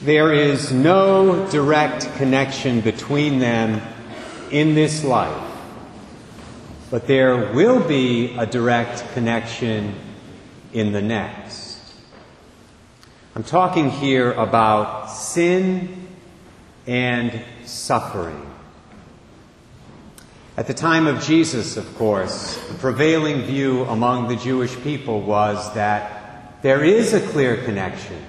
There is no direct connection between them in this life, but there will be a direct connection in the next. I'm talking here about sin and suffering. At the time of Jesus, of course, the prevailing view among the Jewish people was that there is a clear connection,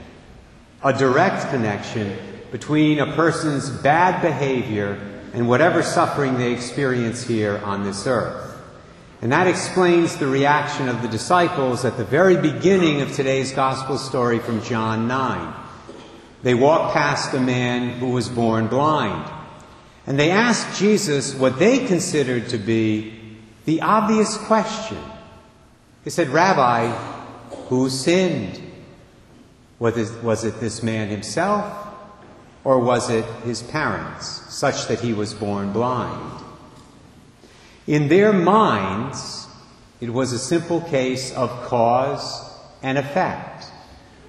a direct connection between a person's bad behavior and whatever suffering they experience here on this earth. And that explains the reaction of the disciples at the very beginning of today's gospel story from John 9. They walked past a man who was born blind. And they asked Jesus what they considered to be the obvious question. They said, Rabbi, who sinned? Was it, was it this man himself? Or was it his parents, such that he was born blind? In their minds, it was a simple case of cause and effect.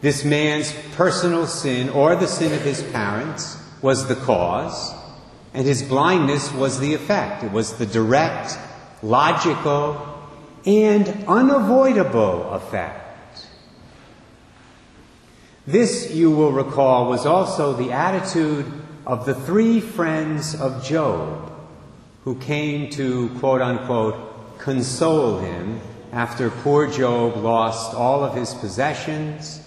This man's personal sin or the sin of his parents was the cause, and his blindness was the effect. It was the direct, logical, and unavoidable effect. This, you will recall, was also the attitude of the three friends of Job who came to, quote unquote, console him after poor Job lost all of his possessions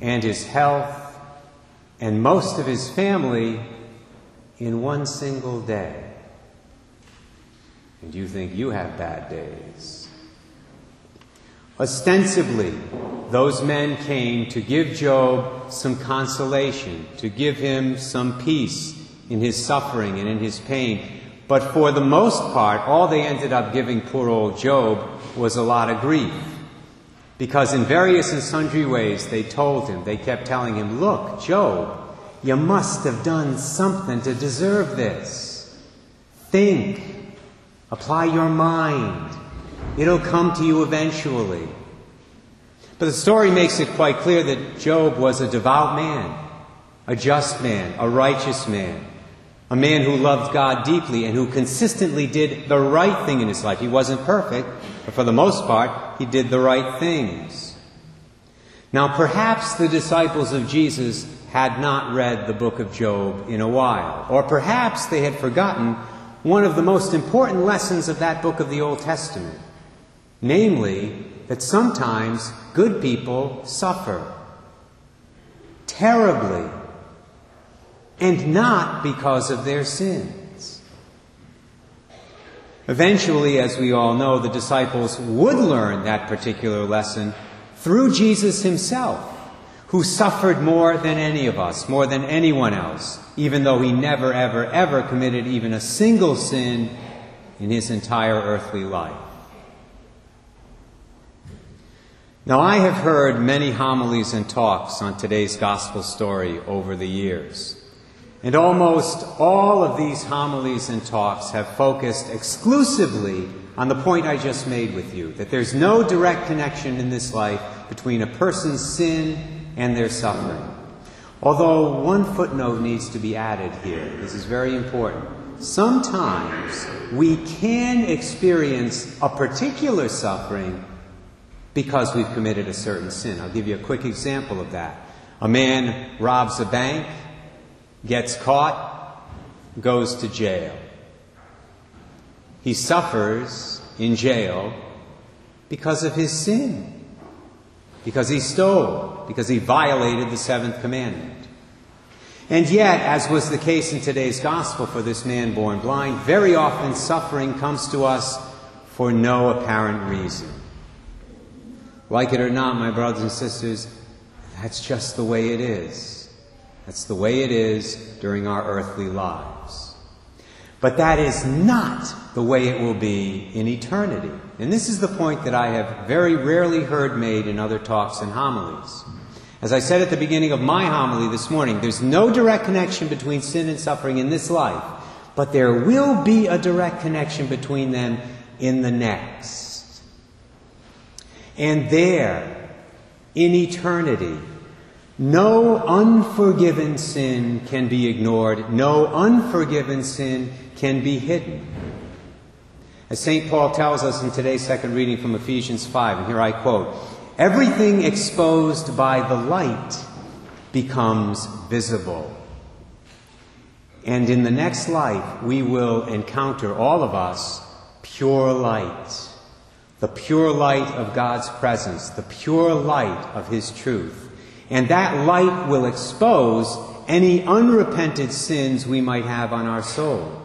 and his health and most of his family in one single day. And you think you have bad days. Ostensibly, those men came to give Job some consolation, to give him some peace in his suffering and in his pain. But for the most part, all they ended up giving poor old Job was a lot of grief. Because in various and sundry ways they told him, they kept telling him, Look, Job, you must have done something to deserve this. Think, apply your mind. It'll come to you eventually. But the story makes it quite clear that Job was a devout man, a just man, a righteous man, a man who loved God deeply and who consistently did the right thing in his life. He wasn't perfect, but for the most part, he did the right things. Now, perhaps the disciples of Jesus had not read the book of Job in a while, or perhaps they had forgotten one of the most important lessons of that book of the Old Testament namely, that sometimes good people suffer terribly and not because of their sins. Eventually, as we all know, the disciples would learn that particular lesson through Jesus himself, who suffered more than any of us, more than anyone else, even though he never, ever, ever committed even a single sin in his entire earthly life. Now, I have heard many homilies and talks on today's gospel story over the years. And almost all of these homilies and talks have focused exclusively on the point I just made with you that there's no direct connection in this life between a person's sin and their suffering. Although one footnote needs to be added here, this is very important. Sometimes we can experience a particular suffering because we've committed a certain sin. I'll give you a quick example of that. A man robs a bank gets caught, goes to jail. He suffers in jail because of his sin, because he stole, because he violated the seventh commandment. And yet, as was the case in today's gospel for this man born blind, very often suffering comes to us for no apparent reason. Like it or not, my brothers and sisters, that's just the way it is. That's the way it is during our earthly lives. But that is not the way it will be in eternity. And this is the point that I have very rarely heard made in other talks and homilies. As I said at the beginning of my homily this morning, there's no direct connection between sin and suffering in this life, but there will be a direct connection between them in the next. And there, in eternity, No unforgiven sin can be ignored. No unforgiven sin can be hidden. As St. Paul tells us in today's second reading from Ephesians 5, and here I quote Everything exposed by the light becomes visible. And in the next life, we will encounter, all of us, pure light. The pure light of God's presence, the pure light of His truth. And that light will expose any unrepented sins we might have on our soul.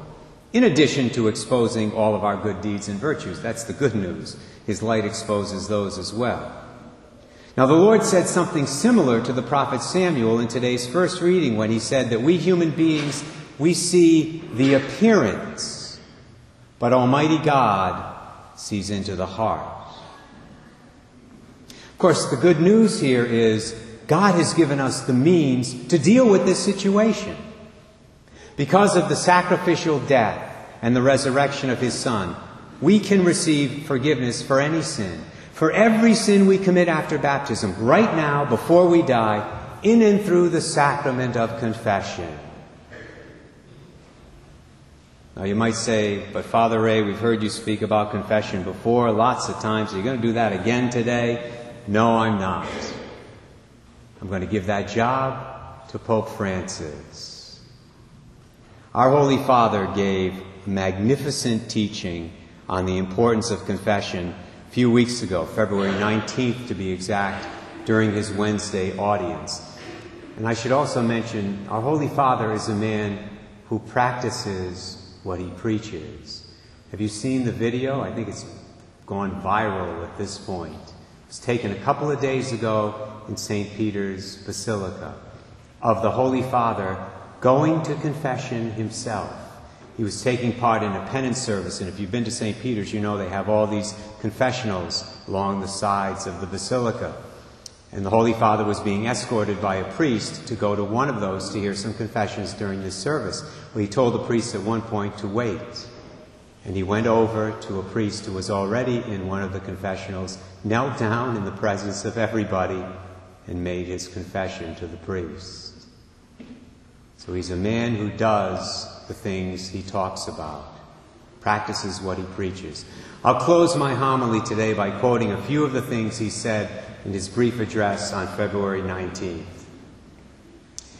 In addition to exposing all of our good deeds and virtues. That's the good news. His light exposes those as well. Now, the Lord said something similar to the prophet Samuel in today's first reading when he said that we human beings, we see the appearance, but Almighty God sees into the heart. Of course, the good news here is God has given us the means to deal with this situation. Because of the sacrificial death and the resurrection of His Son, we can receive forgiveness for any sin. For every sin we commit after baptism, right now, before we die, in and through the sacrament of confession. Now you might say, but Father Ray, we've heard you speak about confession before lots of times. Are you going to do that again today? No, I'm not. I'm going to give that job to Pope Francis. Our Holy Father gave a magnificent teaching on the importance of confession a few weeks ago, February 19th to be exact, during his Wednesday audience. And I should also mention our Holy Father is a man who practices what he preaches. Have you seen the video? I think it's gone viral at this point. It was taken a couple of days ago in St. Peter's Basilica of the Holy Father going to confession himself. He was taking part in a penance service, and if you've been to St. Peter's, you know they have all these confessionals along the sides of the basilica. And the Holy Father was being escorted by a priest to go to one of those to hear some confessions during this service. Well, he told the priest at one point to wait. And he went over to a priest who was already in one of the confessionals, knelt down in the presence of everybody, and made his confession to the priest. So he's a man who does the things he talks about, practices what he preaches. I'll close my homily today by quoting a few of the things he said in his brief address on February 19th.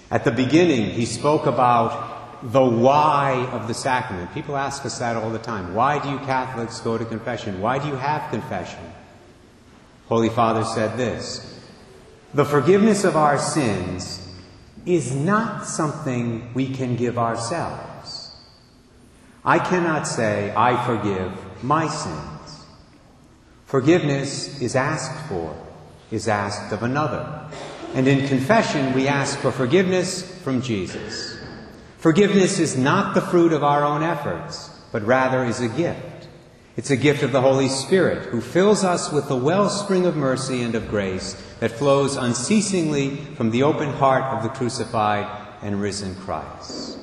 At the beginning, he spoke about the why of the sacrament. People ask us that all the time. Why do you Catholics go to confession? Why do you have confession? Holy Father said this The forgiveness of our sins is not something we can give ourselves. I cannot say, I forgive my sins. Forgiveness is asked for, is asked of another. And in confession, we ask for forgiveness from Jesus. Forgiveness is not the fruit of our own efforts, but rather is a gift. It's a gift of the Holy Spirit, who fills us with the wellspring of mercy and of grace that flows unceasingly from the open heart of the crucified and risen Christ.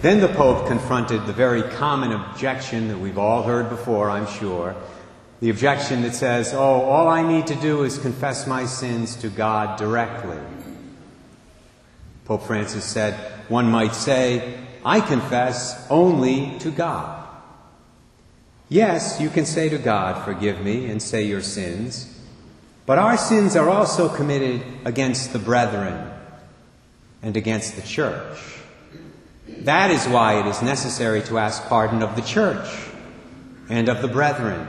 Then the Pope confronted the very common objection that we've all heard before, I'm sure. The objection that says, oh, all I need to do is confess my sins to God directly. Pope Francis said, one might say, I confess only to God. Yes, you can say to God, Forgive me, and say your sins, but our sins are also committed against the brethren and against the church. That is why it is necessary to ask pardon of the church and of the brethren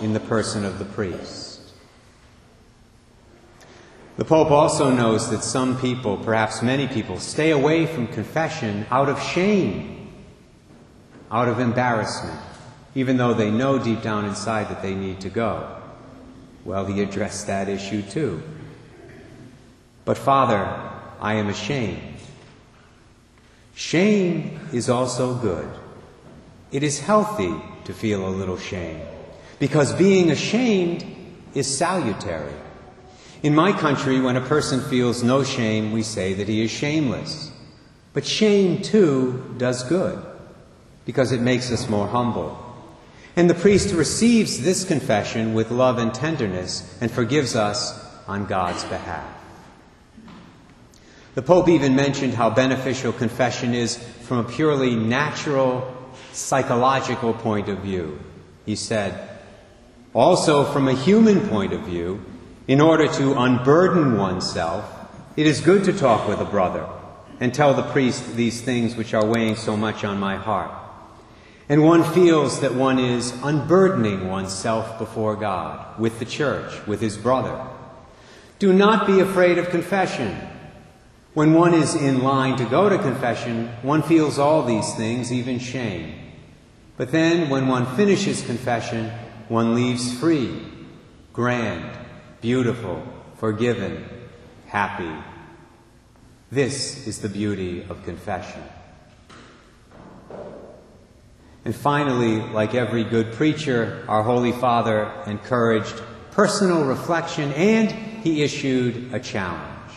in the person of the priest. The Pope also knows that some people, perhaps many people, stay away from confession out of shame, out of embarrassment, even though they know deep down inside that they need to go. Well, he addressed that issue too. But, Father, I am ashamed. Shame is also good. It is healthy to feel a little shame, because being ashamed is salutary. In my country, when a person feels no shame, we say that he is shameless. But shame, too, does good, because it makes us more humble. And the priest receives this confession with love and tenderness and forgives us on God's behalf. The Pope even mentioned how beneficial confession is from a purely natural, psychological point of view. He said, also from a human point of view, in order to unburden oneself, it is good to talk with a brother and tell the priest these things which are weighing so much on my heart. And one feels that one is unburdening oneself before God, with the church, with his brother. Do not be afraid of confession. When one is in line to go to confession, one feels all these things, even shame. But then, when one finishes confession, one leaves free, grand, beautiful, forgiven, happy. This is the beauty of confession. And finally, like every good preacher, our Holy Father encouraged personal reflection and he issued a challenge.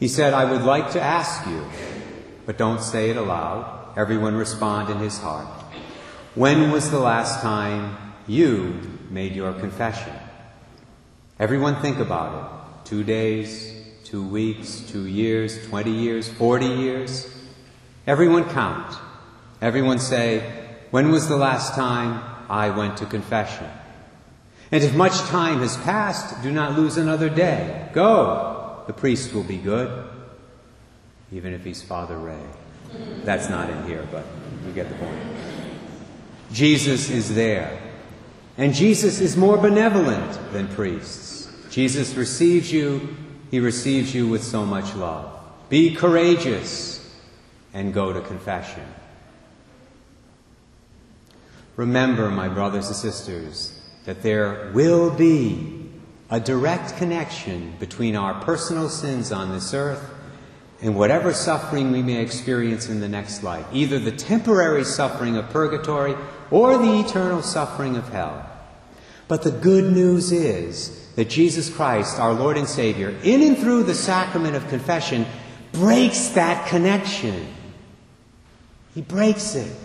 He said, I would like to ask you, but don't say it aloud. Everyone respond in his heart. When was the last time you made your confession? Everyone think about it. Two days, two weeks, two years, 20 years, 40 years. Everyone count. Everyone say, when was the last time I went to confession? And if much time has passed, do not lose another day. Go. The priest will be good, even if he's Father Ray. That's not in here, but you get the point. Jesus is there. And Jesus is more benevolent than priests. Jesus receives you, he receives you with so much love. Be courageous and go to confession. Remember, my brothers and sisters, that there will be a direct connection between our personal sins on this earth and whatever suffering we may experience in the next life, either the temporary suffering of purgatory or the eternal suffering of hell. But the good news is that Jesus Christ, our Lord and Savior, in and through the sacrament of confession, breaks that connection. He breaks it.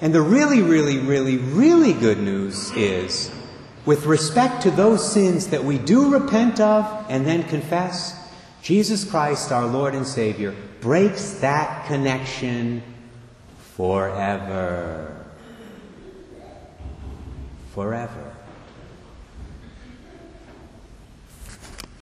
And the really, really, really, really good news is with respect to those sins that we do repent of and then confess, Jesus Christ, our Lord and Savior, breaks that connection forever. Forever.